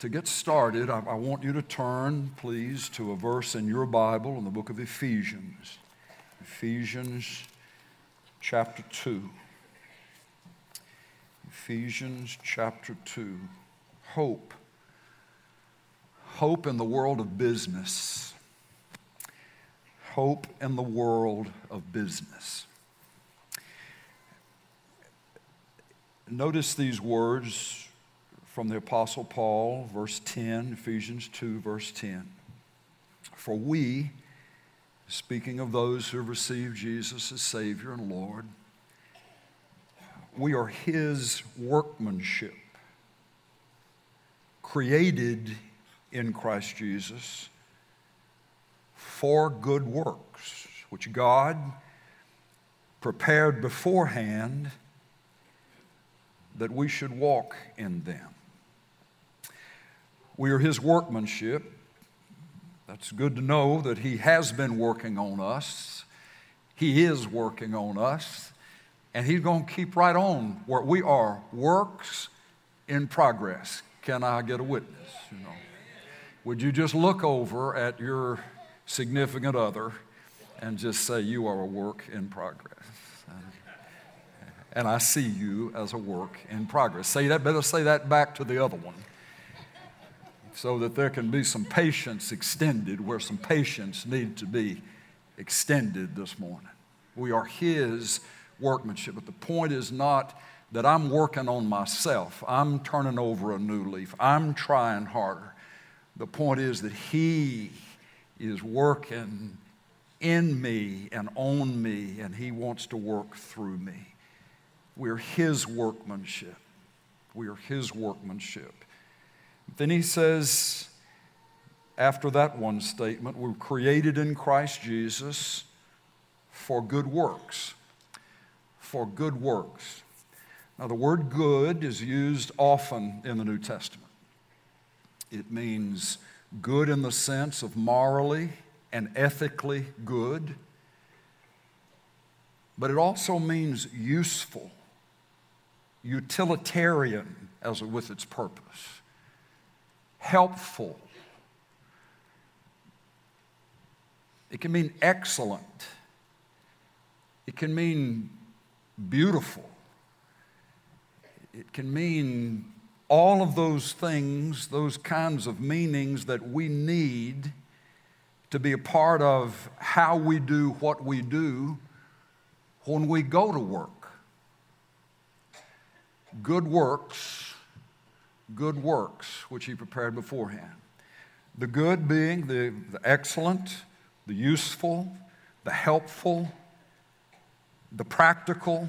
To get started, I, I, want you to turn, please, to a verse in your Bible in the book of Ephesians. Ephesians chapter 2. Ephesians chapter 2. Hope. Hope in the world of business. Hope in the world of business. Notice these words from the Apostle Paul, verse 10, Ephesians 2, verse 10. For we, speaking of those who have received Jesus as Savior and Lord, we are His workmanship, created in Christ Jesus for good works, which God prepared beforehand that we should walk in them. We are His workmanship. That's good to know that He has been working on us. He is working on us. And He's going to keep right on where we are works in progress. Can I get a witness? You know, would you just look over at your significant other and just say, You are a work in progress? And I see you as a work in progress. Say that, better say that back to the other one so that there can be some patience extended where some patience need to be extended this morning. We are His workmanship, but the point is not that I'm working on myself. I'm turning over a new leaf. I'm trying harder. The point is that He is working in me and on me, and He wants to work through me. We're His workmanship. We are His workmanship. Then he says, after that one statement, we're created in Christ Jesus for good works. For good works. Now, the word good is used often in the New Testament. It means good in the sense of morally and ethically good, but it also means useful, utilitarian as with its purpose helpful. It can mean excellent. It can mean beautiful. It can mean all of those things, those kinds of meanings that we need to be a part of how we do what we do when we go to work. Good works good works which he prepared beforehand. The good being the, the excellent, the useful, the helpful, the practical.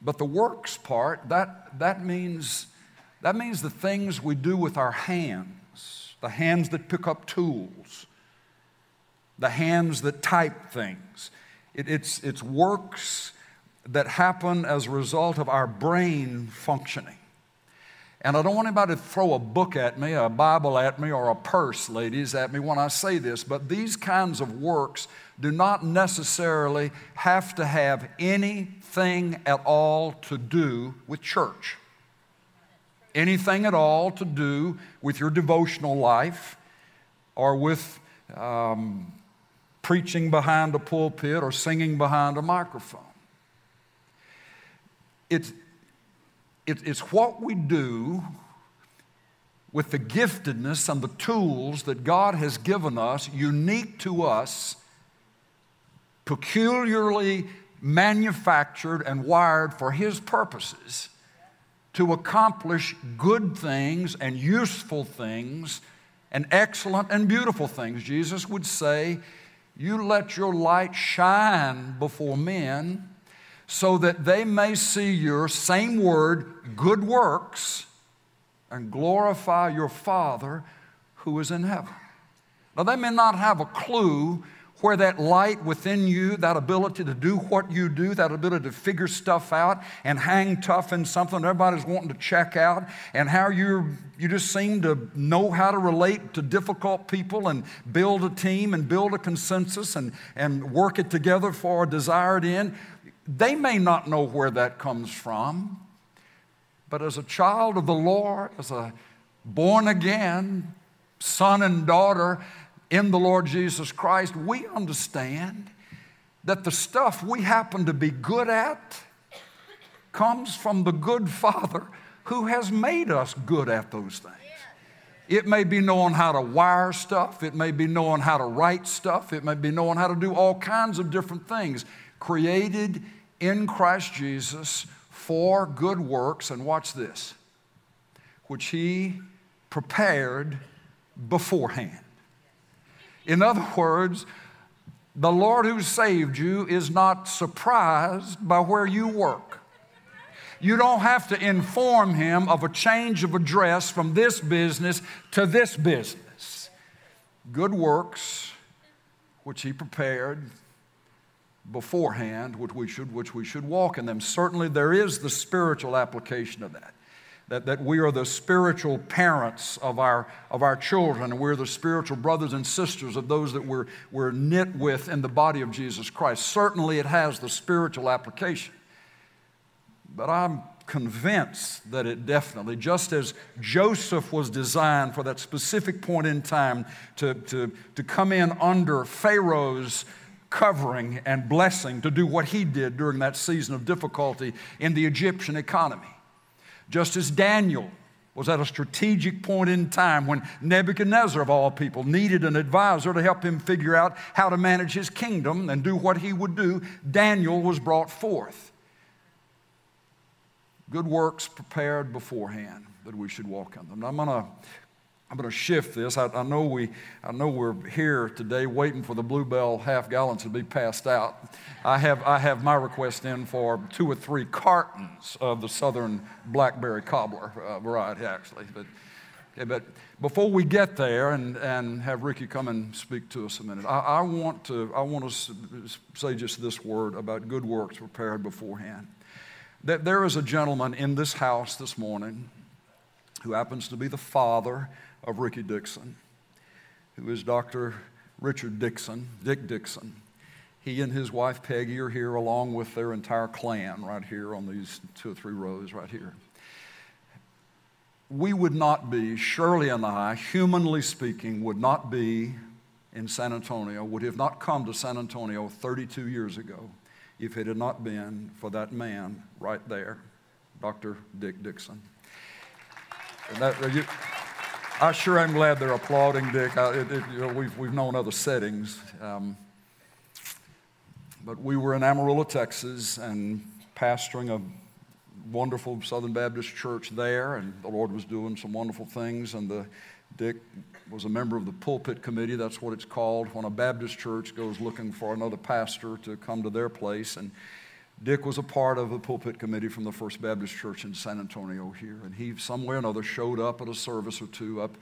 But the works part, that, that, means, that means the things we do with our hands, the hands that pick up tools, the hands that type things. It, it's, it's works that happen as a result of our brain functioning. And I don't want anybody to throw a book at me, a Bible at me, or a purse, ladies, at me when I say this, but these kinds of works do not necessarily have to have anything at all to do with church. Anything at all to do with your devotional life or with um, preaching behind a pulpit or singing behind a microphone. It's, it, it's what we do with the giftedness and the tools that God has given us, unique to us, peculiarly manufactured and wired for His purposes to accomplish good things and useful things and excellent and beautiful things. Jesus would say, You let your light shine before men so that they may see your same word, good works, and glorify your Father who is in heaven. Now, they may not have a clue where that light within you, that ability to do what you do, that ability to figure stuff out and hang tough in something everybody's wanting to check out, and how you you just seem to know how to relate to difficult people and build a team and build a consensus and, and work it together for a desired end. They may not know where that comes from, But as a child of the Lord, as a born again son and daughter in the Lord Jesus Christ, we understand that the stuff we happen to be good at comes from the good Father who has made us good at those things. It may be knowing how to wire stuff, it may be knowing how to write stuff, it may be knowing how to do all kinds of different things created in Christ Jesus for good works. And watch this, which He prepared beforehand. In other words, the Lord who saved you is not surprised by where you work. You don't have to inform him of a change of address from this business to this business. Good works, which he prepared beforehand, which we should, which we should walk in them. Certainly, there is the spiritual application of that that, that we are the spiritual parents of our, of our children, and we're the spiritual brothers and sisters of those that we're, we're knit with in the body of Jesus Christ. Certainly, it has the spiritual application. But I'm convinced that it definitely, just as Joseph was designed for that specific point in time to, to, to come in under Pharaoh's covering and blessing to do what he did during that season of difficulty in the Egyptian economy just as Daniel was at a strategic point in time when Nebuchadnezzar, of all people, needed an advisor to help him figure out how to manage his kingdom and do what he would do. Daniel was brought forth. Good works prepared beforehand that we should walk in them. I'm going to I'm going to shift this. I, I, know we, I know we're here today waiting for the Bluebell half gallons to be passed out. I have, I have my request in for two or three cartons of the Southern Blackberry Cobbler uh, variety, actually. But, okay, but before we get there and, and have Ricky come and speak to us a minute, I, I, want to, I want to say just this word about good works prepared beforehand. That there is a gentleman in this house this morning who happens to be the father of Ricky Dickson, who is Dr. Richard Dickson, Dick Dickson. He and his wife Peggy are here along with their entire clan right here on these two or three rows right here. We would not be, Shirley and I, humanly speaking, would not be in San Antonio, would have not come to San Antonio 32 years ago if it had not been for that man right there, Dr. Dick Dickson. And that, you, I sure am glad they're applauding Dick. I, it, it, you know, we've, we've known other settings. Um, but we were in Amarillo, Texas, and pastoring a wonderful Southern Baptist church there, and the Lord was doing some wonderful things. And the, Dick was a member of the pulpit committee. That's what it's called when a Baptist church goes looking for another pastor to come to their place. And Dick was a part of the pulpit committee from the First Baptist Church in San Antonio here, and he, somewhere or another, showed up at a service or two up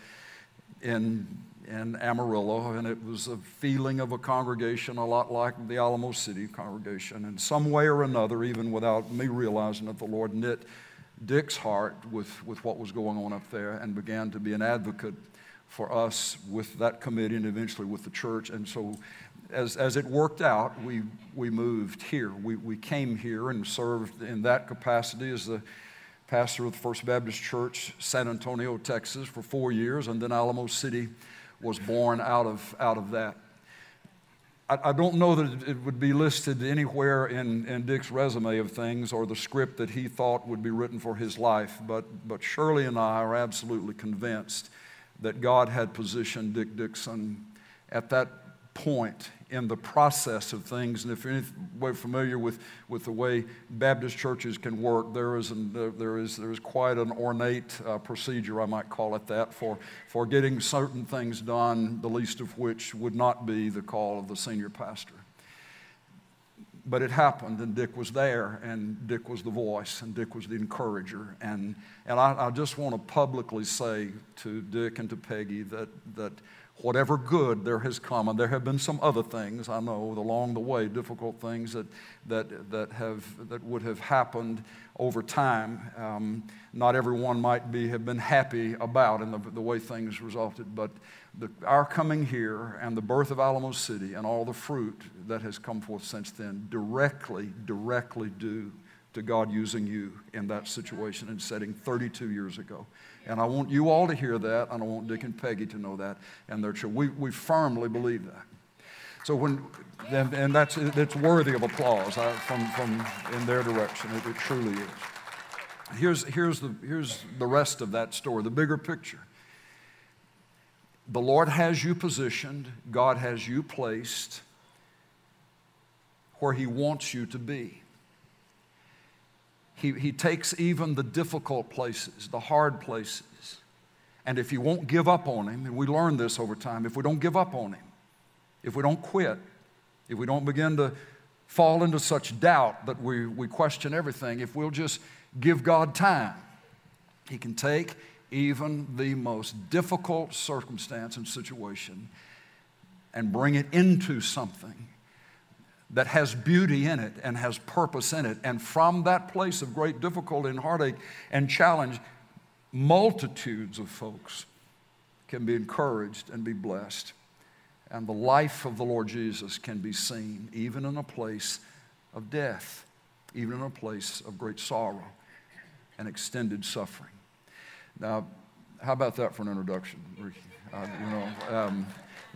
in, in Amarillo, and it was a feeling of a congregation a lot like the Alamo City congregation. And some way or another, even without me realizing it, the Lord knit Dick's heart with, with what was going on up there and began to be an advocate for us with that committee and eventually with the church. And so as, as it worked out, we, we moved here. We, we came here and served in that capacity as the pastor of the First Baptist Church, San Antonio, Texas, for four years, and then Alamo City was born out of, out of that. I, I don't know that it would be listed anywhere in, in Dick's resume of things or the script that he thought would be written for his life, but, but Shirley and I are absolutely convinced that God had positioned Dick Dickson at that point in the process of things. And if you're familiar with, with the way Baptist churches can work, there is, an, there is, there is quite an ornate uh, procedure, I might call it that, for, for getting certain things done, the least of which would not be the call of the senior pastor. But it happened, and Dick was there, and Dick was the voice, and Dick was the encourager. And, and I, I just want to publicly say to Dick and to Peggy that, that whatever good there has come, and there have been some other things I know along the way, difficult things that, that, that, have, that would have happened over time. Um, not everyone might be, have been happy about in the, the way things resulted, but the, our coming here and the birth of Alamo City and all the fruit that has come forth since then directly, directly due to God using you in that situation and setting 32 years ago. And I want you all to hear that, and I want Dick and Peggy to know that, and their children. We, we firmly believe that. So when, and, and that's it's worthy of applause from, from in their direction. It, it truly is. Here's, here's, the, here's the rest of that story, the bigger picture. The Lord has you positioned, God has you placed where He wants you to be. He, he takes even the difficult places, the hard places, and if you won't give up on Him, and we learn this over time, if we don't give up on Him, if we don't quit, if we don't begin to fall into such doubt that we, we question everything, if we'll just give God time, He can take even the most difficult circumstance and situation and bring it into something that has beauty in it and has purpose in it. And from that place of great difficulty and heartache and challenge, multitudes of folks can be encouraged and be blessed. And the life of the Lord Jesus can be seen even in a place of death, even in a place of great sorrow and extended suffering. Now, how about that for an introduction, Ricky? Uh, you know, um,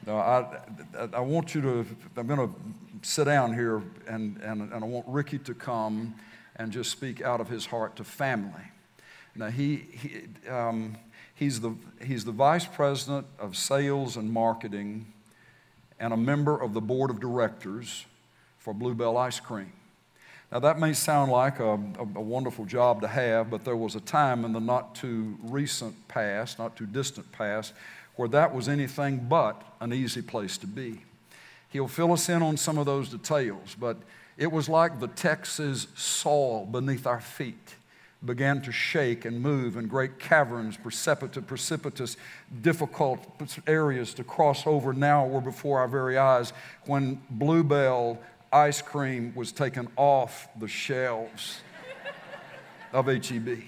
no, I, I want you to, I'm going to sit down here and, and, and I want Ricky to come and just speak out of his heart to family. Now, he, he, um, he's, the, he's the vice president of sales and marketing and a member of the board of directors for Bluebell Ice Cream. Now, that may sound like a, a, a, wonderful job to have, but there was a time in the not too recent past, not too distant past, where that was anything but an easy place to be. He'll fill us in on some of those details, but it was like the Texas soil beneath our feet began to shake and move in great caverns, precipitous, precipitous, difficult areas to cross over now were before our very eyes when Bluebell ice cream was taken off the shelves of HEB.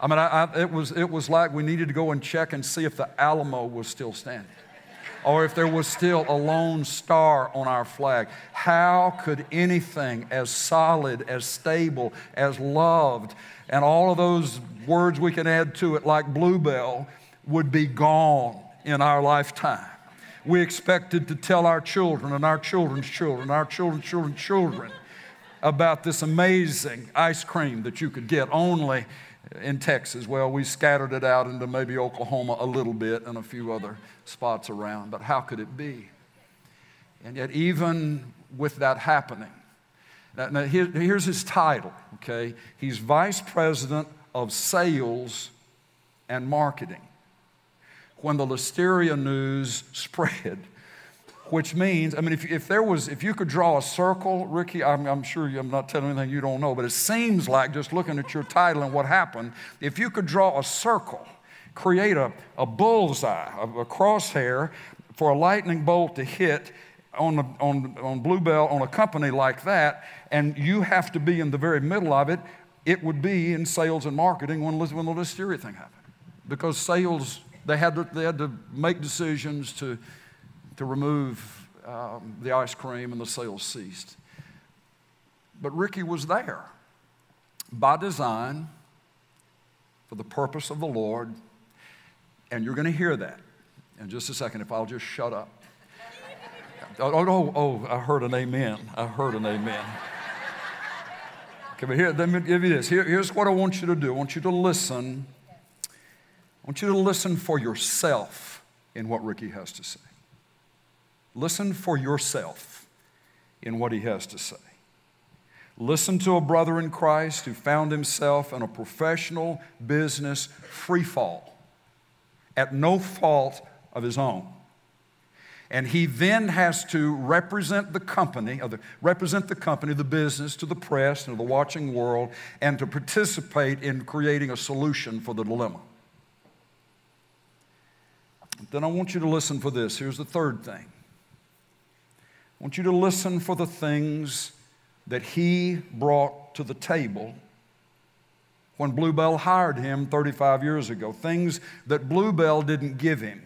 I mean, I, I, it, was, it was like we needed to go and check and see if the Alamo was still standing or if there was still a lone star on our flag. How could anything as solid, as stable, as loved, and all of those words we can add to it, like Bluebell, would be gone in our lifetime? we expected to tell our children and our children's children, our children's children's children about this amazing ice cream that you could get only in Texas. Well, we scattered it out into maybe Oklahoma a little bit and a few other spots around, but how could it be? And yet, even with that happening, now here, here's his title, okay? He's Vice President of Sales and Marketing when the listeria news spread, which means, I mean, if, if there was, if you could draw a circle, Ricky, I'm, I'm sure you, I'm not telling anything you don't know, but it seems like just looking at your title and what happened, if you could draw a circle, create a, a bullseye, a, a crosshair for a lightning bolt to hit on, on, on Bluebell, on a company like that, and you have to be in the very middle of it, it would be in sales and marketing when, when the listeria thing happened. Because sales they had to, they had to make decisions to, to remove um, the ice cream, and the sales ceased. But Ricky was there by design for the purpose of the Lord, and you're going to hear that in just a second if I'll just shut up. Oh, oh, oh, oh I heard an amen. I heard an amen. Okay, but here, let me give you this. Here, here's what I want you to do I want you to listen I want you to listen for yourself in what Ricky has to say. Listen for yourself in what he has to say. Listen to a brother in Christ who found himself in a professional business free fall at no fault of his own. And he then has to represent the company, the, represent the company, the business to the press and to the watching world, and to participate in creating a solution for the dilemma. Then I want you to listen for this. Here's the third thing. I want you to listen for the things that he brought to the table when Bluebell hired him 35 years ago. Things that Bluebell didn't give him,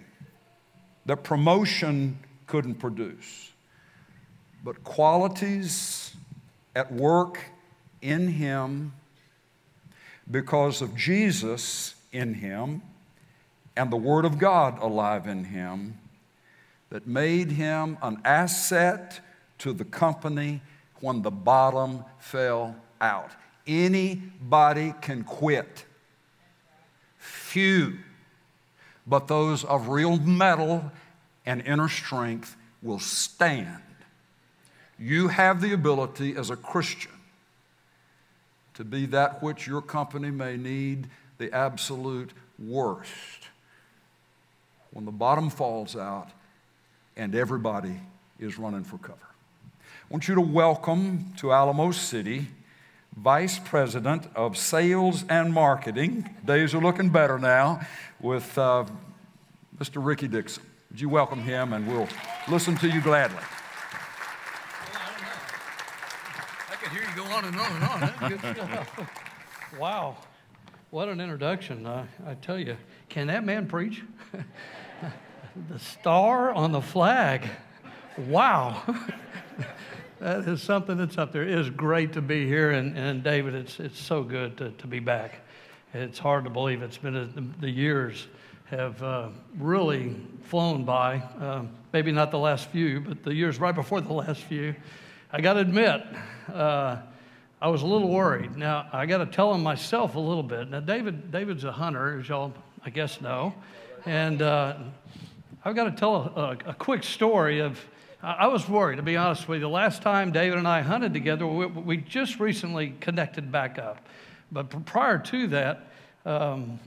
that promotion couldn't produce. But qualities at work in him, because of Jesus in him, and the Word of God alive in him, that made him an asset to the company when the bottom fell out. Anybody can quit. Few, but those of real metal and inner strength will stand. You have the ability as a Christian to be that which your company may need the absolute worst. When the bottom falls out and everybody is running for cover. I want you to welcome to Alamo City Vice President of Sales and Marketing. Days are looking better now with uh, Mr. Ricky Dickson. Would you welcome him and we'll listen to you gladly. I could hear you go on and on and on. That's good wow. What an introduction. Uh, I tell you, can that man preach? the star on the flag. Wow. that is something that's up there. It is great to be here. And, and David, it's, it's so good to, to be back. It's hard to believe it's been a, the, years have uh, really flown by. Um, maybe not the last few, but the years right before the last few. I got to admit, uh, I was a little worried. Now, I got to tell him myself a little bit. Now, David, David's a hunter, as y'all, I guess, know. And uh, I've got to tell a, a, quick story of. I was worried, to be honest with you. The last time David and I hunted together, we, we just recently connected back up. But prior to that, um,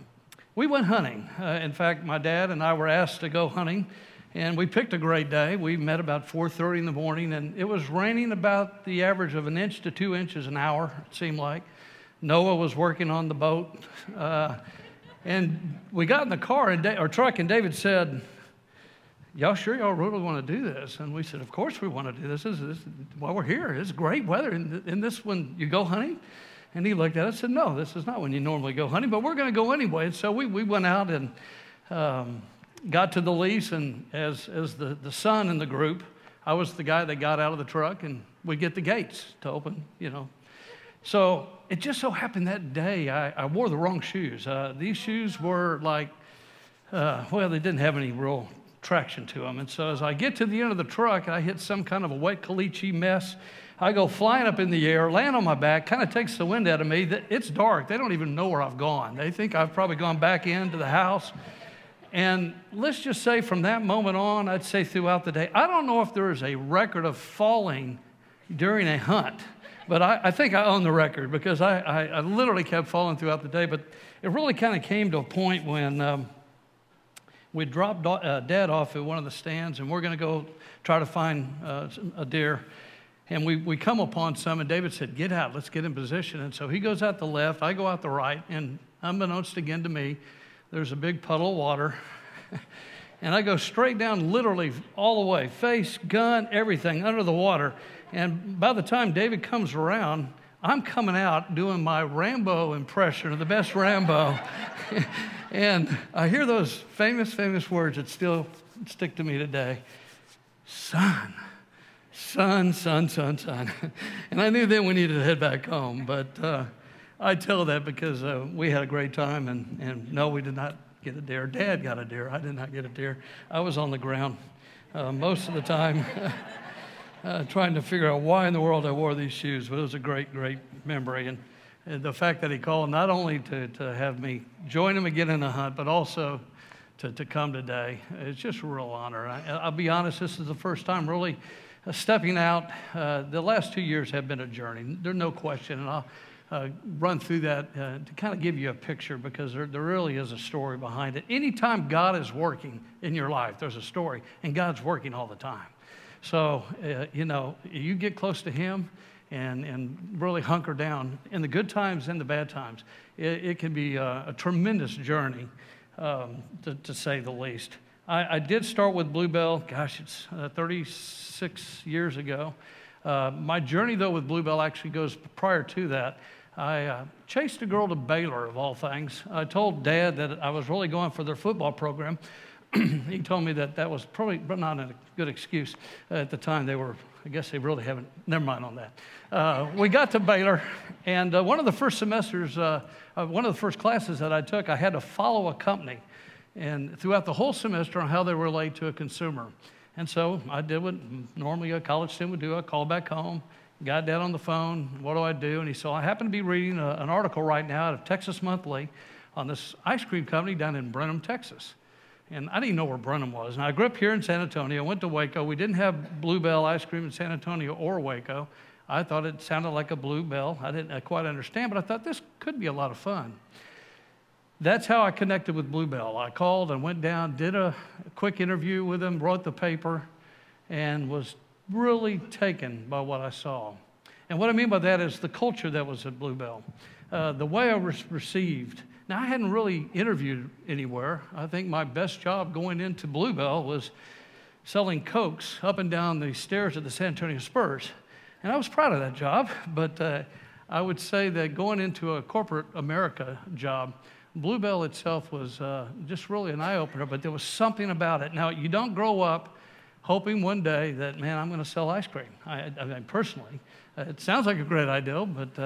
we went hunting. Uh, in fact, my dad and I were asked to go hunting, and we picked a great day. We met about 4:30 in the morning, and it was raining about the average of an inch to two inches an hour. It seemed like Noah was working on the boat, uh, and we got in the car and or truck, and David said, "Y'all sure y'all really want to do this?" And we said, "Of course we want to do this. This is while we're here. It's great weather. In this, when you go hunting." And he looked at us and said, No, this is not when you normally go hunting, but we're going to go anyway. And so we, we went out and um, got to the lease. And as, as the, the son in the group, I was the guy that got out of the truck and we get the gates to open, you know. So it just so happened that day I, I wore the wrong shoes. Uh, these shoes were like, uh, well, they didn't have any real traction to them. And so as I get to the end of the truck, I hit some kind of a wet caliche mess I go flying up in the air, land on my back, kind of takes the wind out of me. It's dark. They don't even know where I've gone. They think I've probably gone back into the house. And let's just say from that moment on, I'd say throughout the day, I don't know if there is a record of falling during a hunt, but I, I think I own the record because I, I, I, literally kept falling throughout the day. But it really kind of came to a point when um, we dropped uh, dad off at one of the stands and we're going to go try to find uh, a deer. And we, we come upon some, and David said, Get out, let's get in position. And so he goes out the left, I go out the right, and unbeknownst again to me, there's a big puddle of water. and I go straight down, literally all the way face, gun, everything under the water. And by the time David comes around, I'm coming out doing my Rambo impression the best Rambo. and I hear those famous, famous words that still stick to me today Son son, son, son, son. And I knew then we needed to head back home. But uh, I tell that because uh, we had a great time, and, and no, we did not get a deer. Dad got a deer. I did not get a deer. I was on the ground uh, most of the time uh, trying to figure out why in the world I wore these shoes. But it was a great, great memory. And, and the fact that he called not only to, to have me join him again in the hunt, but also to, to come today, it's just a real honor. I, I'll be honest, this is the first time really uh, stepping out, uh, the last two years have been a journey. There's no question. And I'll uh, run through that uh, to kind of give you a picture because there, there really is a story behind it. Anytime God is working in your life, there's a story, and God's working all the time. So, uh, you know, you get close to Him and, and really hunker down in the good times and the bad times. It, it can be a, a tremendous journey, um, to, to say the least. I, I did start with Bluebell, gosh, it's uh, 36 years ago. Uh, my journey, though, with Bluebell actually goes prior to that. I uh, chased a girl to Baylor, of all things. I told Dad that I was really going for their football program. he told me that that was probably not a good excuse at the time. They were, I guess they really haven't, never mind on that. Uh, we got to Baylor, and uh, one of the first semesters, uh, one of the first classes that I took, I had to follow a company and throughout the whole semester on how they relate to a consumer. And so I did what normally a college student would do. I called back home, got dad on the phone. What do I do? And he said, I happen to be reading a, an article right now out of Texas Monthly on this ice cream company down in Brenham, Texas. And I didn't know where Brenham was. And I grew up here in San Antonio, went to Waco. We didn't have Bluebell ice cream in San Antonio or Waco. I thought it sounded like a Bluebell. I didn't quite understand, but I thought this could be a lot of fun. That's how I connected with Bluebell. I called and went down, did a quick interview with them, wrote the paper, and was really taken by what I saw. And what I mean by that is the culture that was at Bluebell, uh, the way I was received. Now, I hadn't really interviewed anywhere. I think my best job going into Bluebell was selling Cokes up and down the stairs of the San Antonio Spurs. And I was proud of that job, but uh, I would say that going into a corporate America job, Bluebell itself was uh, just really an eye opener, but there was something about it. Now, you don't grow up hoping one day that, man, I'm going to sell ice cream. I, I mean, personally, uh, it sounds like a great idea, but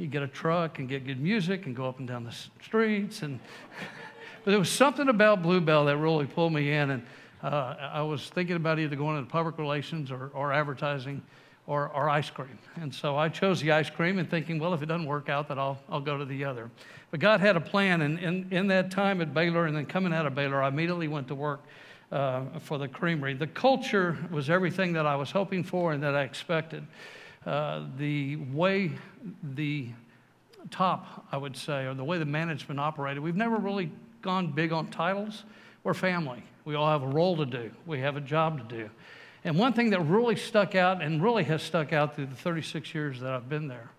uh, you get a truck and get good music and go up and down the streets. And but there was something about Bluebell that really pulled me in, and uh, I was thinking about either going into public relations or, or advertising or, or ice cream. And so I chose the ice cream and thinking, well, if it doesn't work out, then I'll, I'll go to the other. But God had a plan. And in, in that time at Baylor and then coming out of Baylor, I immediately went to work uh, for the creamery. The culture was everything that I was hoping for and that I expected. Uh, the way the top, I would say, or the way the management operated, we've never really gone big on titles. We're family. We all have a role to do, we have a job to do. And one thing that really stuck out and really has stuck out through the 36 years that I've been there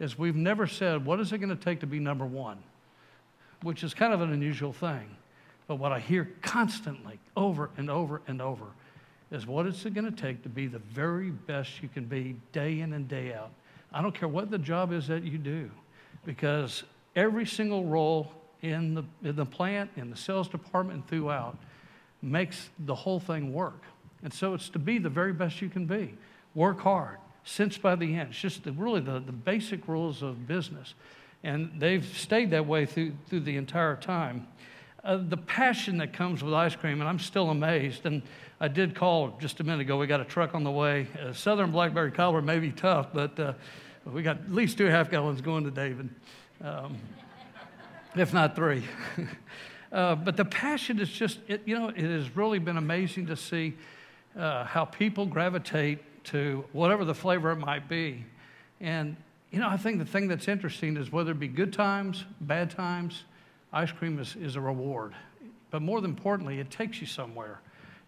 is we've never said, What is it going to take to be number one? Which is kind of an unusual thing. But what I hear constantly, over and over and over, is what is it going to take to be the very best you can be day in and day out? I don't care what the job is that you do, because every single role in the, in the plant, in the sales department, throughout makes the whole thing work. And so it's to be the very best you can be. Work hard, cinch by the end. It's just the, really the, the basic rules of business. And they've stayed that way through, through the entire time. Uh, the passion that comes with ice cream, and I'm still amazed. And I did call just a minute ago. We got a truck on the way. Uh, Southern Blackberry Cobbler may be tough, but uh, we got at least two half gallons going to David, um, if not three. Uh, but the passion is just, it, you know, it has really been amazing to see uh, how people gravitate to whatever the flavor it might be. And, you know, I think the thing that's interesting is whether it be good times, bad times, ice cream is, is a reward. But more importantly, it takes you somewhere.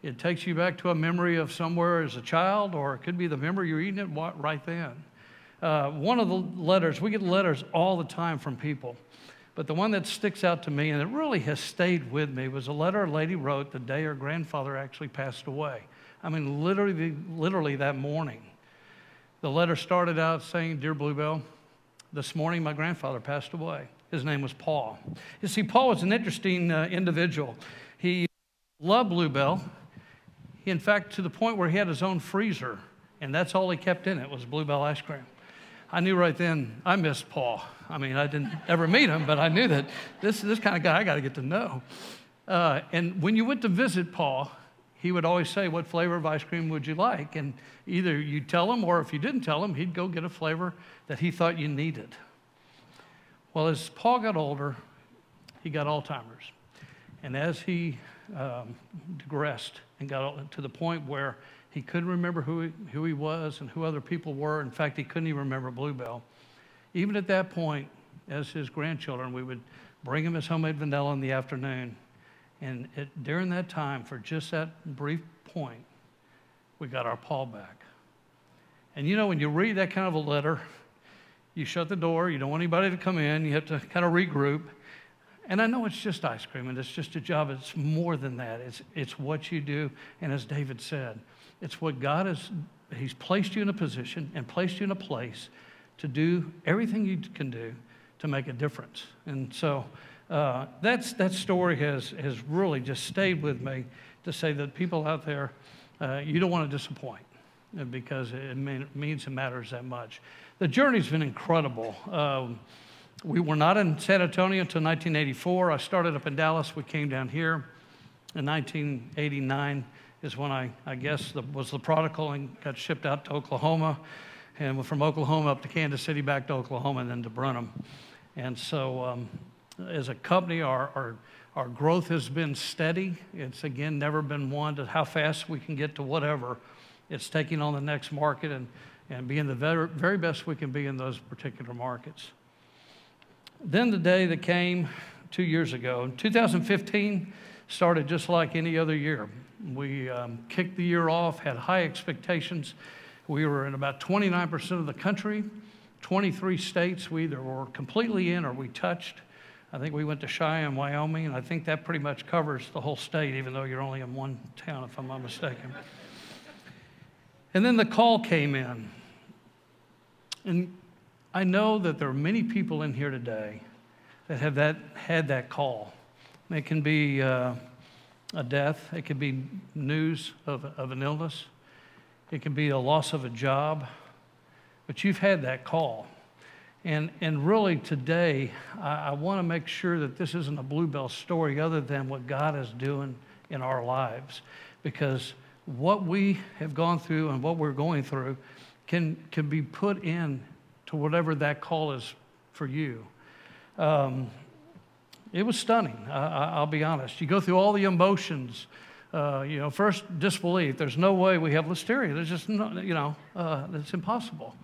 It takes you back to a memory of somewhere as a child, or it could be the memory you're eating it right then. Uh, one of the letters, we get letters all the time from people, but the one that sticks out to me and it really has stayed with me was a letter a lady wrote the day her grandfather actually passed away. I mean, literally, literally that morning. The letter started out saying, Dear Bluebell, this morning my grandfather passed away. His name was Paul. You see, Paul was an interesting uh, individual. He loved Bluebell. He, in fact, to the point where he had his own freezer, and that's all he kept in it was Bluebell ice cream. I knew right then I missed Paul. I mean, I didn't ever meet him, but I knew that this, this kind of guy I got to get to know. Uh, and when you went to visit Paul, he would always say, What flavor of ice cream would you like? And either you'd tell him, or if you didn't tell him, he'd go get a flavor that he thought you needed. Well, as Paul got older, he got Alzheimer's. And as he um, digressed and got to the point where he couldn't remember who he, who he was and who other people were, in fact, he couldn't even remember Bluebell. Even at that point, as his grandchildren, we would bring him his homemade vanilla in the afternoon and it, during that time, for just that brief point, we got our Paul back. And you know, when you read that kind of a letter, you shut the door, you don't want anybody to come in, you have to kind of regroup. And I know it's just ice cream and it's just a job, it's more than that. It's, it's what you do. And as David said, it's what God has, He's placed you in a position and placed you in a place to do everything you can do to make a difference. And so, uh, that's, that story has, has really just stayed with me to say that people out there, uh, you don't want to disappoint because it mean, means it matters that much. The journey's been incredible. Um, we were not in San Antonio until 1984. I started up in Dallas. We came down here in 1989 is when I, I guess, the, was the prodigal and got shipped out to Oklahoma, and from Oklahoma up to Kansas City, back to Oklahoma, and then to Brenham. And so, um, as a company, our, our, our growth has been steady. It's again never been one to how fast we can get to whatever. It's taking on the next market and, and being the very, very best we can be in those particular markets. Then the day that came two years ago, 2015 started just like any other year. We um, kicked the year off, had high expectations. We were in about 29% of the country, 23 states. We either were completely in or we touched. I think we went to Cheyenne, Wyoming, and I think that pretty much covers the whole state, even though you're only in one town, if I'm not mistaken. And then the call came in. And I know that there are many people in here today that have that, had that call. It can be uh, a death, it can be news of, of an illness, it can be a loss of a job, but you've had that call. And, and really, today, I, I want to make sure that this isn't a bluebell story other than what God is doing in our lives. Because what we have gone through and what we're going through can, can be put in to whatever that call is for you. Um, it was stunning, I, will be honest. You go through all the emotions. Uh, you know, first, disbelief. There's no way we have listeria. There's just no, you know, uh, it's impossible.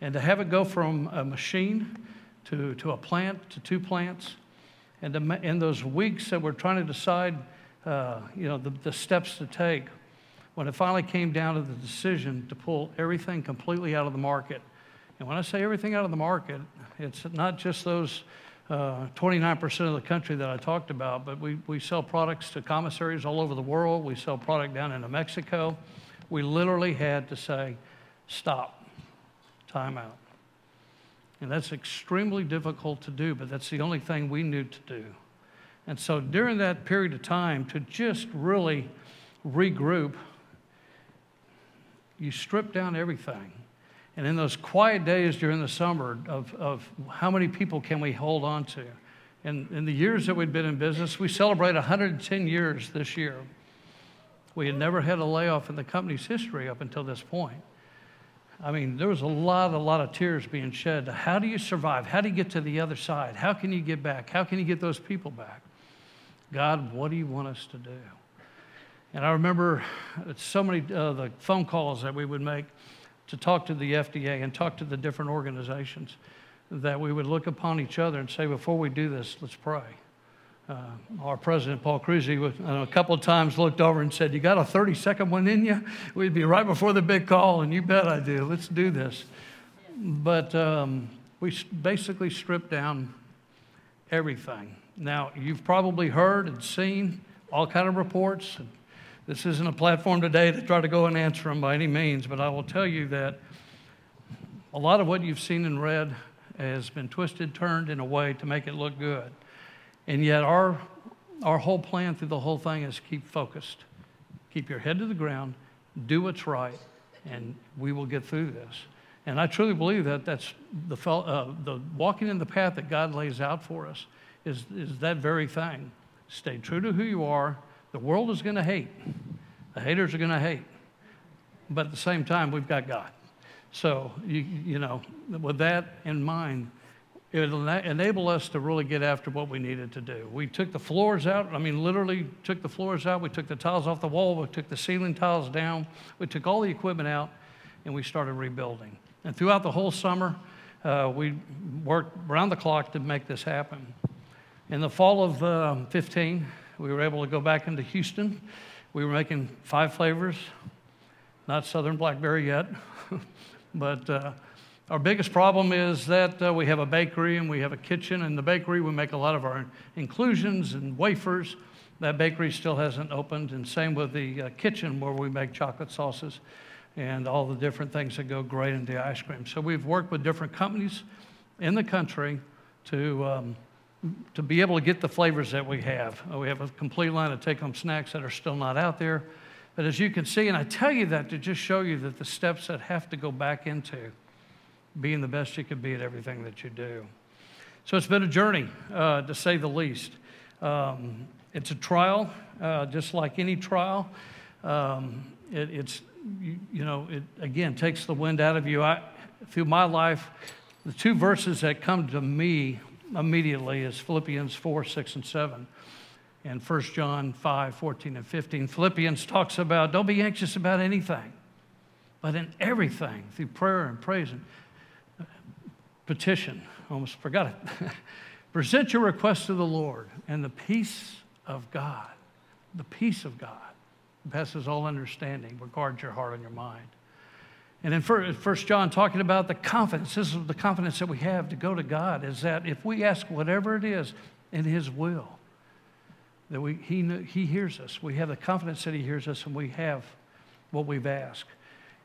And to have it go from a machine to, to a plant to two plants, and in those weeks that we're trying to decide, uh, you know, the, the steps to take, when it finally came down to the decision to pull everything completely out of the market. And when I say everything out of the market, it's not just those uh, 29% of the country that I talked about, but we, we sell products to commissaries all over the world. We sell product down into Mexico. We literally had to say, stop, time out. And that's extremely difficult to do, but that's the only thing we knew to do. And so during that period of time, to just really regroup, you strip down everything and in those quiet days during the summer of, of how many people can we hold on to? And in the years that we'd been in business, we celebrate 110 years this year. We had never had a layoff in the company's history up until this point. I mean, there was a lot, a lot of tears being shed. How do you survive? How do you get to the other side? How can you get back? How can you get those people back? God, what do you want us to do? And I remember so many uh, the phone calls that we would make to talk to the FDA and talk to the different organizations, that we would look upon each other and say, before we do this, let's pray. Uh, our president, Paul Kruse, a couple of times looked over and said, You got a 30 second one in you? We'd be right before the big call, and you bet I do. Let's do this. But um, we basically stripped down everything. Now, you've probably heard and seen all kind of reports. This isn't a platform today to try to go and answer them by any means, but I will tell you that a lot of what you've seen and read has been twisted, turned in a way to make it look good. And yet, our, our whole plan through the whole thing is keep focused, keep your head to the ground, do what's right, and we will get through this. And I truly believe that that's the, uh, the walking in the path that God lays out for us is, is that very thing. Stay true to who you are the world is going to hate. The haters are going to hate. But at the same time, we've got God. So, you, you know, with that in mind, it will enable us to really get after what we needed to do. We took the floors out. I mean, literally took the floors out. We took the tiles off the wall. We took the ceiling tiles down. We took all the equipment out, and we started rebuilding. And throughout the whole summer, uh, we worked around the clock to make this happen. In the fall of uh, 15, we were able to go back into Houston. We were making five flavors, not Southern Blackberry yet, but uh, our biggest problem is that uh, we have a bakery and we have a kitchen. In the bakery, we make a lot of our inclusions and wafers. That bakery still hasn't opened, and same with the uh, kitchen where we make chocolate sauces and all the different things that go great into ice cream. So we've worked with different companies in the country to um, to be able to get the flavors that we have. Uh, we have a complete line of take home snacks that are still not out there. But as you can see, and I tell you that to just show you that the steps that have to go back into being the best you can be at everything that you do. So it's been a journey, uh, to say the least. Um, it's a trial, uh, just like any trial. Um, it, it's, you, you, know, it again takes the wind out of you. I, through my life, the two verses that come to me immediately is Philippians 4, 6, and 7 and 1 John 5, 14 and 15. Philippians talks about don't be anxious about anything, but in everything, through prayer and praise and uh, petition, almost forgot it. Present your request to the Lord, and the peace of God, the peace of God, passes all understanding, regards your heart and your mind. And in First John, talking about the confidence, this is the confidence that we have to go to God, is that if we ask whatever it is in His will, that we, he, he hears us. We have the confidence that He hears us, and we have what we've asked.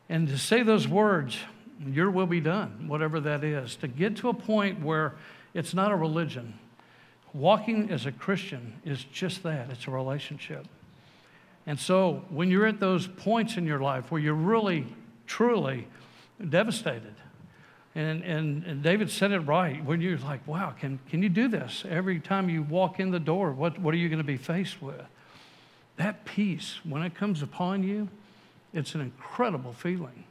And to say those words, your will be done, whatever that is, to get to a point where it's not a religion. Walking as a Christian is just that it's a relationship. And so when you're at those points in your life where you're really, truly devastated, and, and, and, David said it right. When you're like, wow, can, can you do this? Every time you walk in the door, what, what are you going to be faced with? That peace, when it comes upon you, it's an incredible feeling.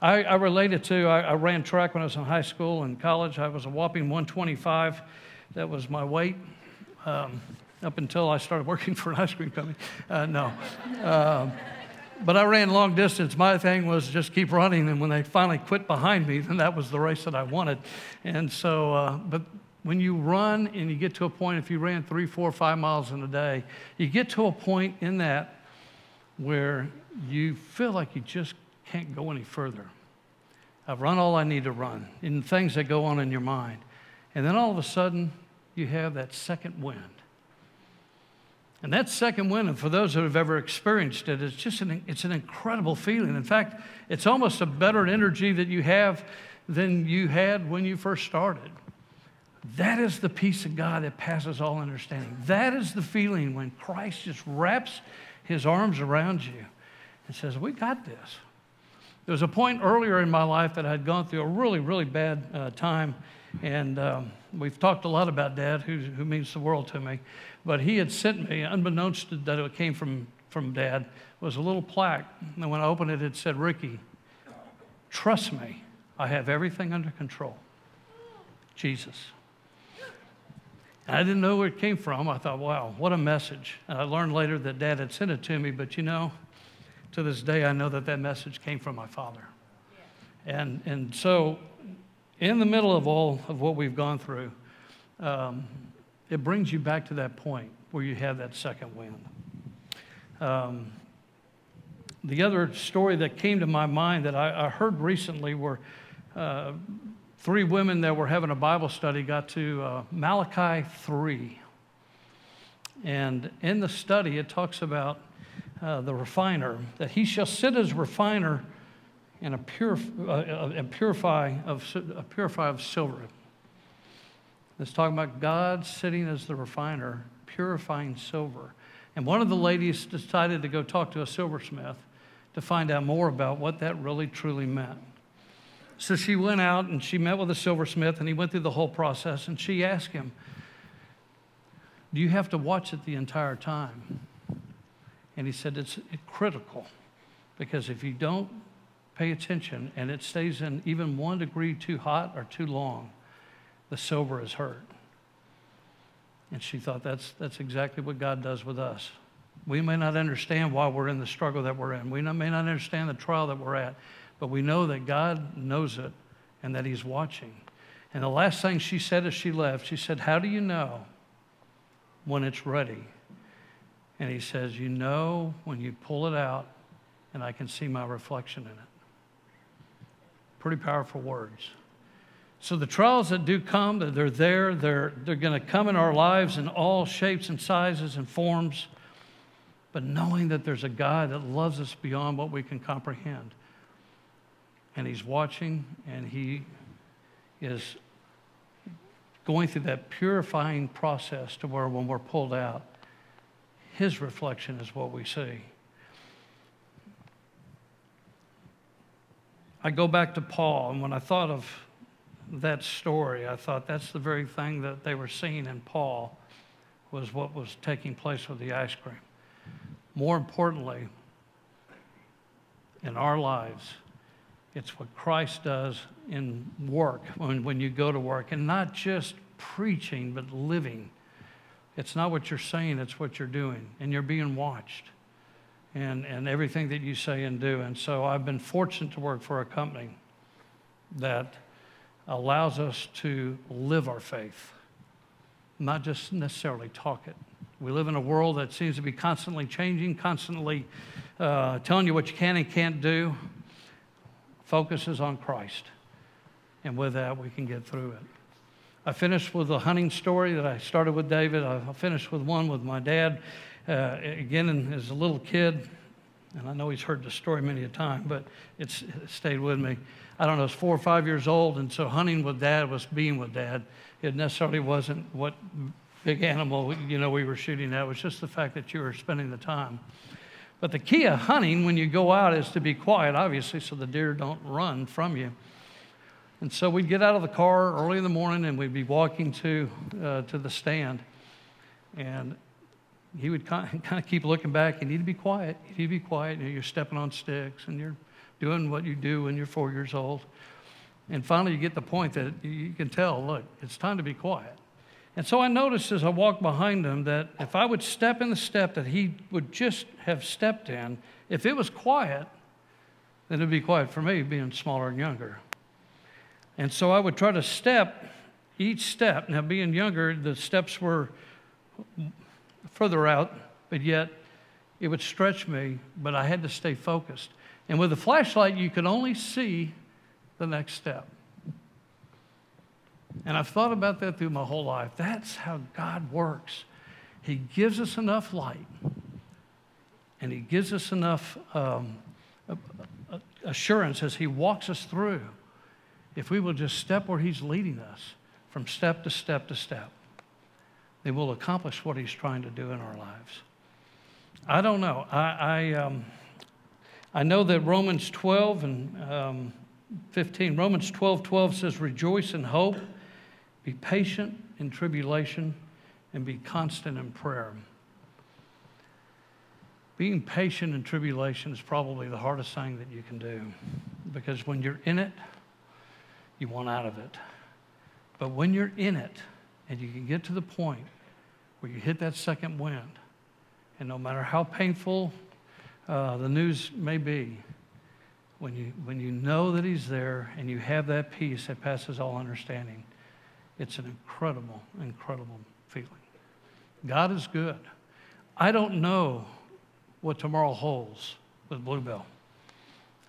I, I related to, I, I, ran track when I was in high school and college. I was a whopping 125. That was my weight um, up until I started working for an ice cream company. Uh, no. Um, but I ran long distance. My thing was just keep running. And when they finally quit behind me, then that was the race that I wanted. And so, uh, but when you run and you get to a point, if you ran three, four, five miles in a day, you get to a point in that where you feel like you just can't go any further. I've run all I need to run, in things that go on in your mind. And then all of a sudden, you have that second wind. And that second wind, for those who have ever experienced it, it's just an, it's an incredible feeling. In fact, it's almost a better energy that you have than you had when you first started. That is the peace of God that passes all understanding. That is the feeling when Christ just wraps his arms around you and says, We got this. There was a point earlier in my life that I'd gone through a really, really bad uh, time. And um, we've talked a lot about Dad, who, who means the world to me. But he had sent me, unbeknownst to, that it came from, from Dad, was a little plaque. And when I opened it, it said, Ricky, trust me, I have everything under control. Jesus. And I didn't know where it came from. I thought, wow, what a message. And I learned later that Dad had sent it to me, but you know, to this day, I know that that message came from my father. And, and so, in the middle of all of what we've gone through, um, it brings you back to that point where you have that second wind. Um, the other story that came to my mind that I, I heard recently were uh, three women that were having a Bible study got to uh, Malachi 3. And in the study, it talks about uh, the refiner, that he shall sit as refiner and a, purif- uh, a, purify of, a purify of silver. It's talking about God sitting as the refiner, purifying silver. And one of the ladies decided to go talk to a silversmith to find out more about what that really truly meant. So she went out and she met with a silversmith, and he went through the whole process. And she asked him, Do you have to watch it the entire time? And he said, It's critical because if you don't pay attention and it stays in even one degree too hot or too long, the silver is hurt. And she thought that's, that's exactly what God does with us. We may not understand why we're in the struggle that we're in. We may not understand the trial that we're at, but we know that God knows it and that He's watching. And the last thing she said as she left, she said, How do you know when it's ready? And he says, You know when you pull it out, and I can see my reflection in it. Pretty powerful words. So the trials that do come, they're there, they're, they're going to come in our lives in all shapes and sizes and forms. But knowing that there's a God that loves us beyond what we can comprehend. And He's watching and He is going through that purifying process to where when we're pulled out, his reflection is what we see. I go back to Paul, and when I thought of that story, I thought that's the very thing that they were seeing in Paul was what was taking place with the ice cream. More importantly, in our lives, it's what Christ does in work when, when you go to work, and not just preaching, but living. It's not what you're saying, it's what you're doing, and you're being watched. And, and everything that you say and do. And so I've been fortunate to work for a company that allows us to live our faith, not just necessarily talk it. We live in a world that seems to be constantly changing, constantly uh, telling you what you can and can't do. Focuses on Christ. And with that, we can get through it. I finished with a hunting story that I started with David. I finished with one with my dad, uh, again, as a little kid. And I know he's heard the story many a time, but it's, it stayed with me. I don't know, I was four or five years old, and so hunting with dad was being with dad. It necessarily wasn't what big animal you know we were shooting at. It was just the fact that you were spending the time. But the key of hunting when you go out is to be quiet, obviously, so the deer don't run from you. And so we'd get out of the car early in the morning and we'd be walking to, uh, to the stand. And he would kind of, keep looking back. You need to be quiet. You need to be quiet. You know, you're stepping on sticks and you're doing what you do when you're four years old. And finally, you get the point that you can tell look, it's time to be quiet. And so I noticed as I walked behind him that if I would step in the step that he would just have stepped in, if it was quiet, then it would be quiet for me, being smaller and younger. And so I would try to step each step. Now, being younger, the steps were further out, but yet it would stretch me, but I had to stay focused. And with a flashlight, you could only see the next step. And I've thought about that through my whole life. That's how God works. He gives us enough light, and He gives us enough um, assurance as He walks us through. If we will just step where He's leading us, from step to step to step, then we'll accomplish what He's trying to do in our lives. I don't know. I, I, um, I know that Romans 12 and um, 15, Romans 12 12 says, Rejoice in hope be patient in tribulation and be constant in prayer. Being patient in tribulation is probably the hardest thing that you can do because when you're in it, you want out of it. But when you're in it and you can get to the point where you hit that second wind, and no matter how painful uh, the news may be, when you, when you know that He's there and you have that peace that passes all understanding, it's an incredible, incredible feeling. God is good. I don't know what tomorrow holds with Blue Bell.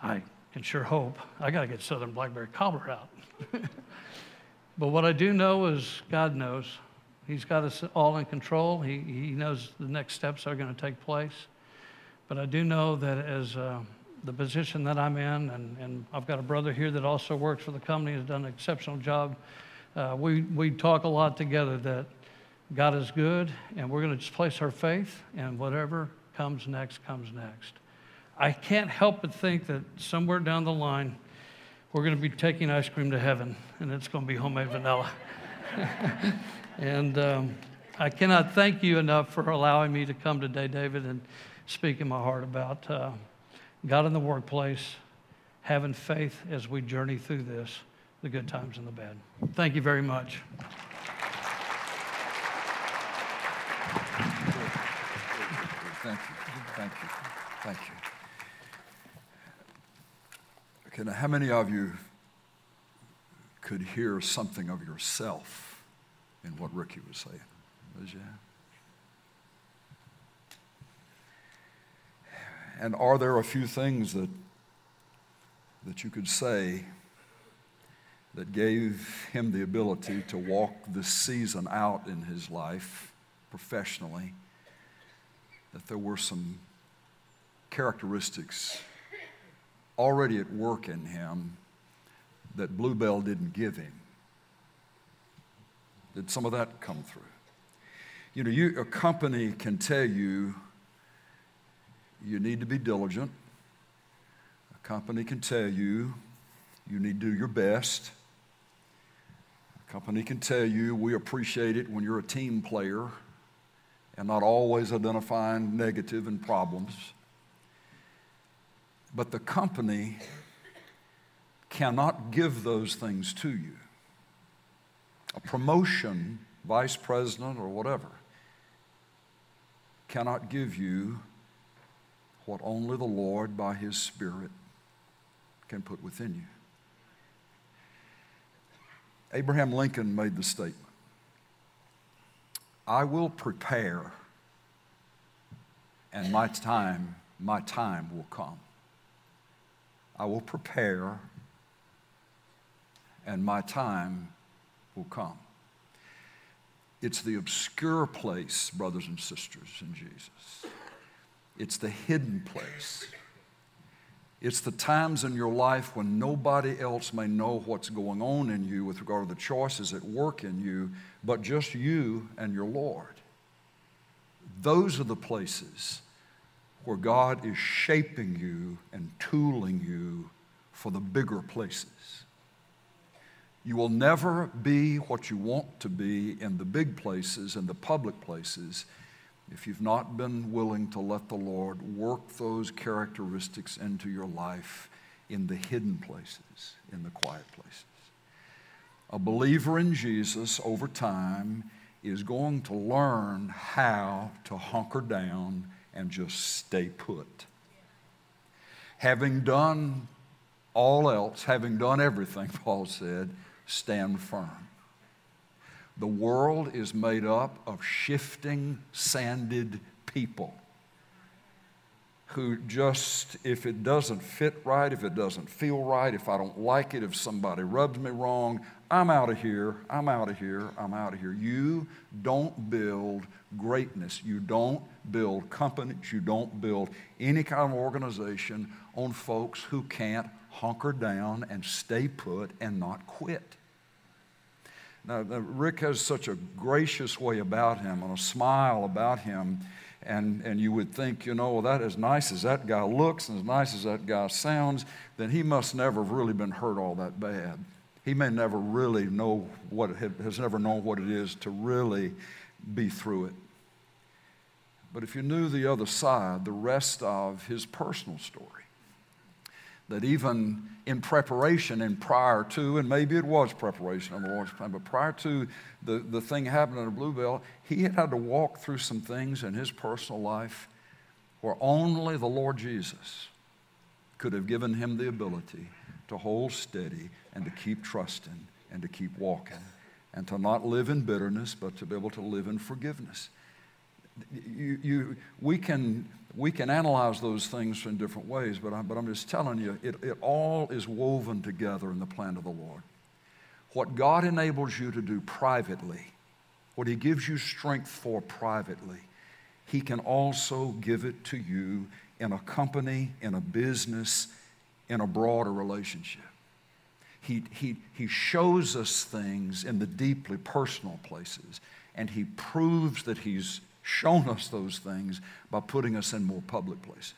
I can sure hope. I got to get Southern Blackberry Cobbler out. but what I do know is God knows. He's got us all in control. He, he knows the next steps are going to take place. But I do know that as uh, the position that I'm in, and, and I've got a brother here that also works for the company, has done an exceptional job uh, we, we talk a lot together that God is good, and we're going to just place our faith, and whatever comes next, comes next. I can't help but think that somewhere down the line, we're going to be taking ice cream to heaven, and it's going to be homemade vanilla. and um, I cannot thank you enough for allowing me to come today, David, and speak in my heart about uh, God in the workplace, having faith as we journey through this the good times and the bad. Thank you very much. Thank you. Thank you. Thank you. Okay, now, how many of you could hear something of yourself in what Ricky was saying? Was you? And are there a few things that, that you could say that gave him the ability to walk this season out in his life professionally, that there were some characteristics already at work in him that Blue Bell didn't give him. Did some of that come through? You know, you, a company can tell you you need to be diligent. A company can tell you you need to do your best. A company can tell you we appreciate it when you're a team player and not always identifying negative and problems. But the company cannot give those things to you. A promotion, vice president or whatever, cannot give you what only the Lord by His Spirit can put within you. Abraham Lincoln made the statement I will prepare, and my time, my time will come. I will prepare, and my time will come. It's the obscure place, brothers and sisters, in Jesus. It's the hidden place. It's the times in your life when nobody else may know what's going on in you with regard to the choices at work in you, but just you and your Lord. Those are the places where God is shaping you and tooling you for the bigger places. You will never be what you want to be in the big places and the public places if you've not been willing to let the Lord work those characteristics into your life in the hidden places, in the quiet places. A believer in Jesus over time is going to learn how to hunker down and just stay put. Having done all else, having done everything, Paul said, stand firm. The world is made up of shifting, sanded people who just, if it doesn't fit right, if it doesn't feel right, if I don't like it, if somebody rubs me wrong, I'm out of here, I'm out of here, I'm out of here. You don't build greatness. You don't build companies. You don't build any kind of organization on folks who can't hunker down and stay put and not quit. Now, Rick has such a gracious way about him and a smile about him. And, and you would think, you know, well, that as nice as that guy looks and as nice as that guy sounds, then he must never have really been hurt all that bad. He may never really know what it has never known what it is to really be through it. But if you knew the other side, the rest of his personal story, that even in preparation and prior to, and maybe it was preparation on the Lord's plan, but prior to the, the thing happening in the Blue Bell, he had had to walk through some things in his personal life where only the Lord Jesus could have given him the ability to hold steady and to keep trusting and to keep walking and to not live in bitterness, but to be able to live in forgiveness. You, you, we can we can analyze those things in different ways, but, I, but I'm just telling you, it, it all is woven together in the plan of the Lord. What God enables you to do privately, what He gives you strength for privately, He can also give it to you in a company, in a business, in a broader relationship. He, he, he shows us things in the deeply personal places, and He proves that He's shown us those things by putting us in more public places.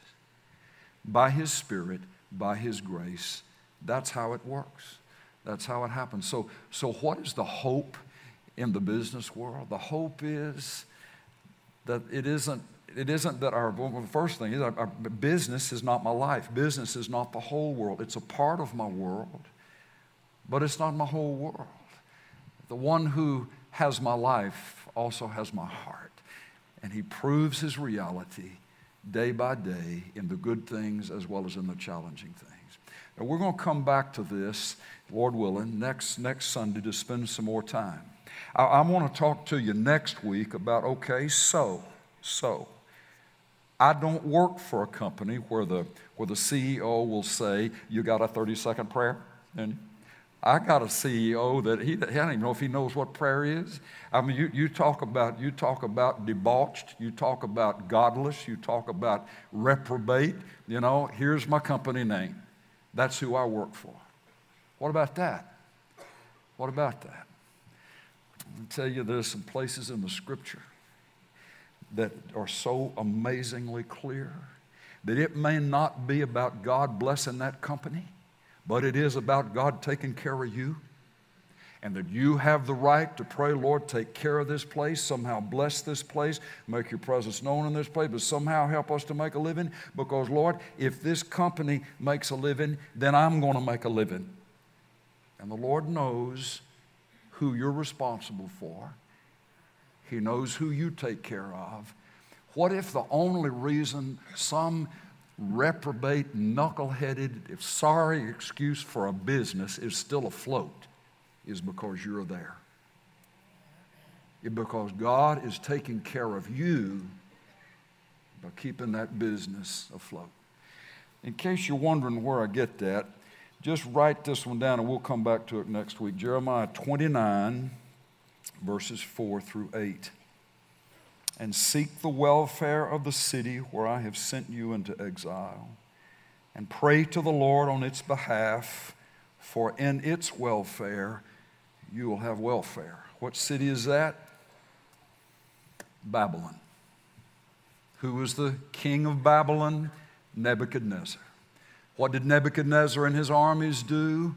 By His Spirit, by His grace, that's how it works. That's how it happens. So, so what is the hope in the business world? The hope is that it isn't, it isn't that our, well, first thing is our, our business is not my life. Business is not the whole world. It's a part of my world, but it's not my whole world. The one who has my life also has my heart and he proves his reality day by day in the good things as well as in the challenging things. Now, we're going to come back to this, Lord willing, next, next Sunday to spend some more time. I, I want to talk to you next week about okay, so, so. I don't work for a company where the, where the CEO will say, You got a 30 second prayer? And I got a CEO that he, I don't even know if he knows what prayer is. I mean, you, you, talk about, you talk about debauched, you talk about godless, you talk about reprobate. You know, here's my company name. That's who I work for. What about that? What about that? I tell you, there's some places in the scripture that are so amazingly clear that it may not be about God blessing that company, but it is about God taking care of you. And that you have the right to pray, Lord, take care of this place, somehow bless this place, make your presence known in this place, but somehow help us to make a living. Because, Lord, if this company makes a living, then I'm going to make a living. And the Lord knows who you're responsible for, He knows who you take care of. What if the only reason some reprobate, knuckle-headed, if sorry excuse for a business is still afloat is because you're there? because God is taking care of you by keeping that business afloat. In case you're wondering where I get that, just write this one down and we'll come back to it next week. Jeremiah 29, verses 4 through 8. And seek the welfare of the city where I have sent you into exile, and pray to the Lord on its behalf, for in its welfare you will have welfare. What city is that? Babylon. Who was the king of Babylon? Nebuchadnezzar. What did Nebuchadnezzar and his armies do?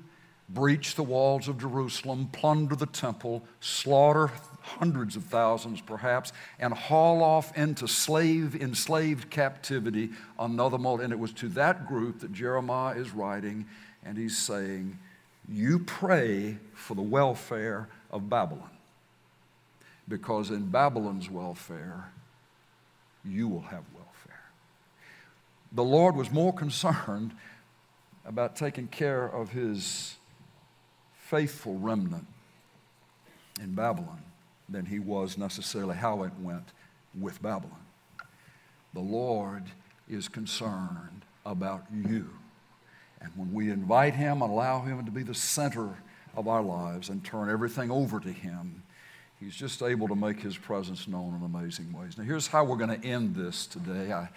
Breach the walls of Jerusalem, plunder the temple, slaughter hundreds of thousands perhaps, and haul off into slave, enslaved captivity another multitude. And it was to that group that Jeremiah is writing, and he's saying, You pray for the welfare of Babylon. Because in Babylon's welfare, you will have welfare. The Lord was more concerned about taking care of his faithful remnant in Babylon than he was necessarily how it went with Babylon. The Lord is concerned about you. And when we invite him and allow him to be the center of our lives and turn everything over to him, he's just able to make his presence known in amazing ways. Now, here's how we're going to end this today. I,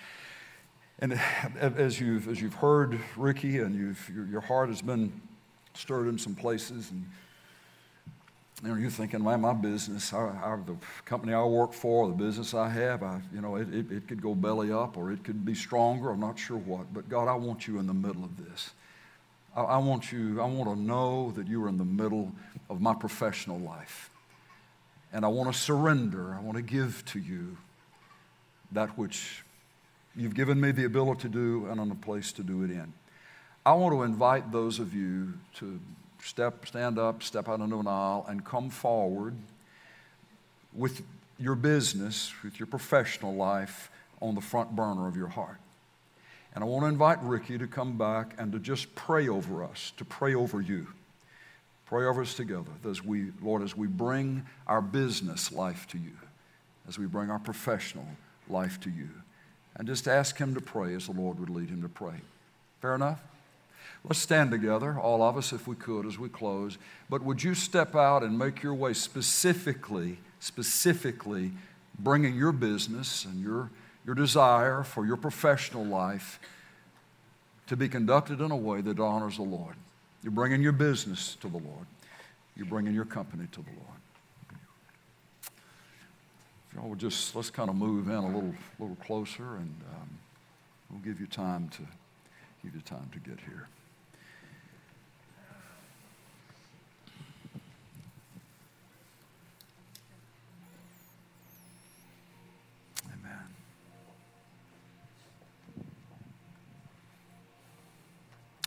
and as you've, as you've heard, Ricky, and you've, your, your heart has been stirred in some places, and you know, you're thinking, man, my business, I, I, the company I work for, the business I have, I, you know, it, it, it could go belly up or it could be stronger. I'm not sure what. But God, I want you in the middle of this. I, I want you, I want to know that you are in the middle of my professional life. And I want to surrender. I want to give to you that which you've given me the ability to do and on a place to do it in. I want to invite those of you to step, stand up, step out into an aisle, and come forward with your business, with your professional life on the front burner of your heart. And I want to invite Ricky to come back and to just pray over us, to pray over you. Pray over us together as we, Lord, as we bring our business life to you, as we bring our professional life to you. And just ask him to pray as the Lord would lead him to pray. Fair enough? Let's stand together, all of us, if we could, as we close. But would you step out and make your way specifically, specifically bringing your business and your, your desire for your professional life to be conducted in a way that honors the Lord? You're bringing your business to the Lord, you're bringing your company to the Lord. If y'all would just, let's kind of move in a little, little closer and um, we'll give you time to give you time to get here.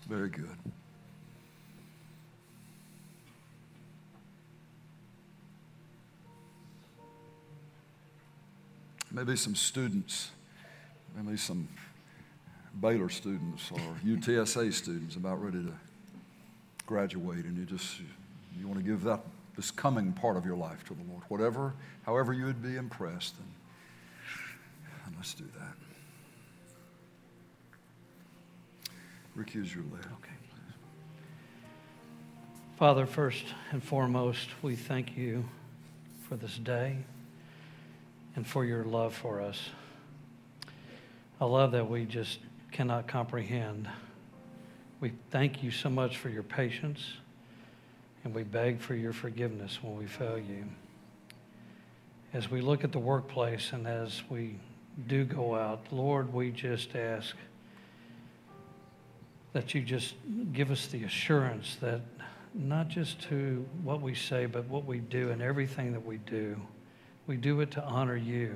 Very good. Maybe some students, maybe some Baylor students or UTSA students about ready to graduate, and you just you want to give that this coming part of your life to the Lord, whatever, however you would be impressed, and, and let's do that. Recuse your lid. Okay. Father, first and foremost, we thank you for this day and for your love for us. A love that we just cannot comprehend. We thank you so much for your patience, and we beg for your forgiveness when we fail you. as we look at the workplace and as we do go out, Lord, we just ask that you just give us the assurance that not just to what we say, but what we do and everything that we do, we do it to honor you.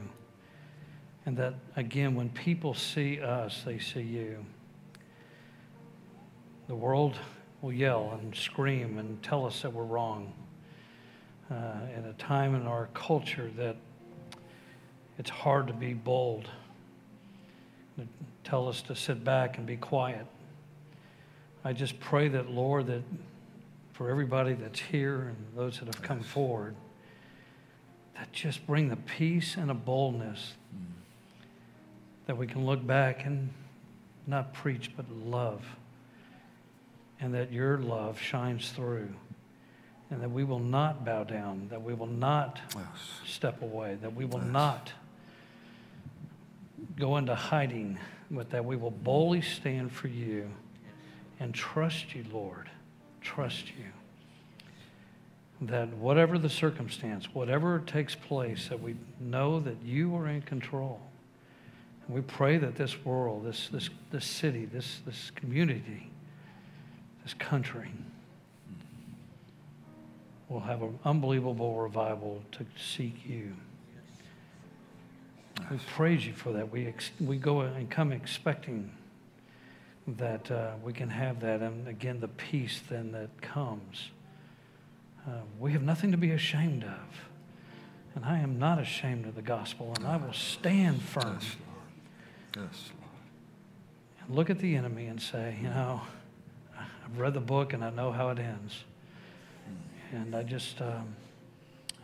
And that, again, when people see us, they see you. The world will yell and scream and tell us that we're wrong. Uh, at a time in our culture that it's hard to be bold, tell us to sit back and be quiet. I just pray that, Lord, that for everybody that's here and those that have come forward, that just bring the peace and a boldness mm. that we can look back and not preach, but love. And that your love shines through. And that we will not bow down, that we will not yes. step away, that we will yes. not go into hiding, but that we will boldly stand for you and trust you, Lord. Trust you. That whatever the circumstance, whatever takes place, that we know that you are in control. And we pray that this world, this, this, this city, this, this community, this country will have an unbelievable revival to seek you. We praise you for that. We, ex- we go and come expecting that uh, we can have that. And again, the peace then that comes. Uh, we have nothing to be ashamed of. And I am not ashamed of the gospel, and I will stand firm. Yes, Lord. Yes, Lord. And look at the enemy and say, you know, I've read the book and I know how it ends. And I just, um,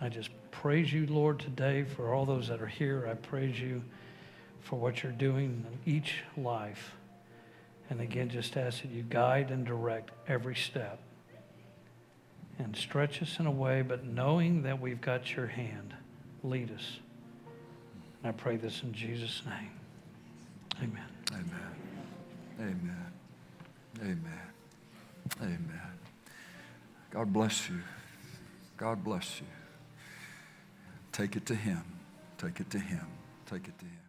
I just praise you, Lord, today for all those that are here. I praise you for what you're doing in each life. And again, just ask that you guide and direct every step and stretch us in a way, but knowing that we've got your hand, lead us. And I pray this in Jesus' name. Amen. Amen. Amen. Amen. Amen. God bless you. God bless you. Take it to Him. Take it to Him. Take it to Him.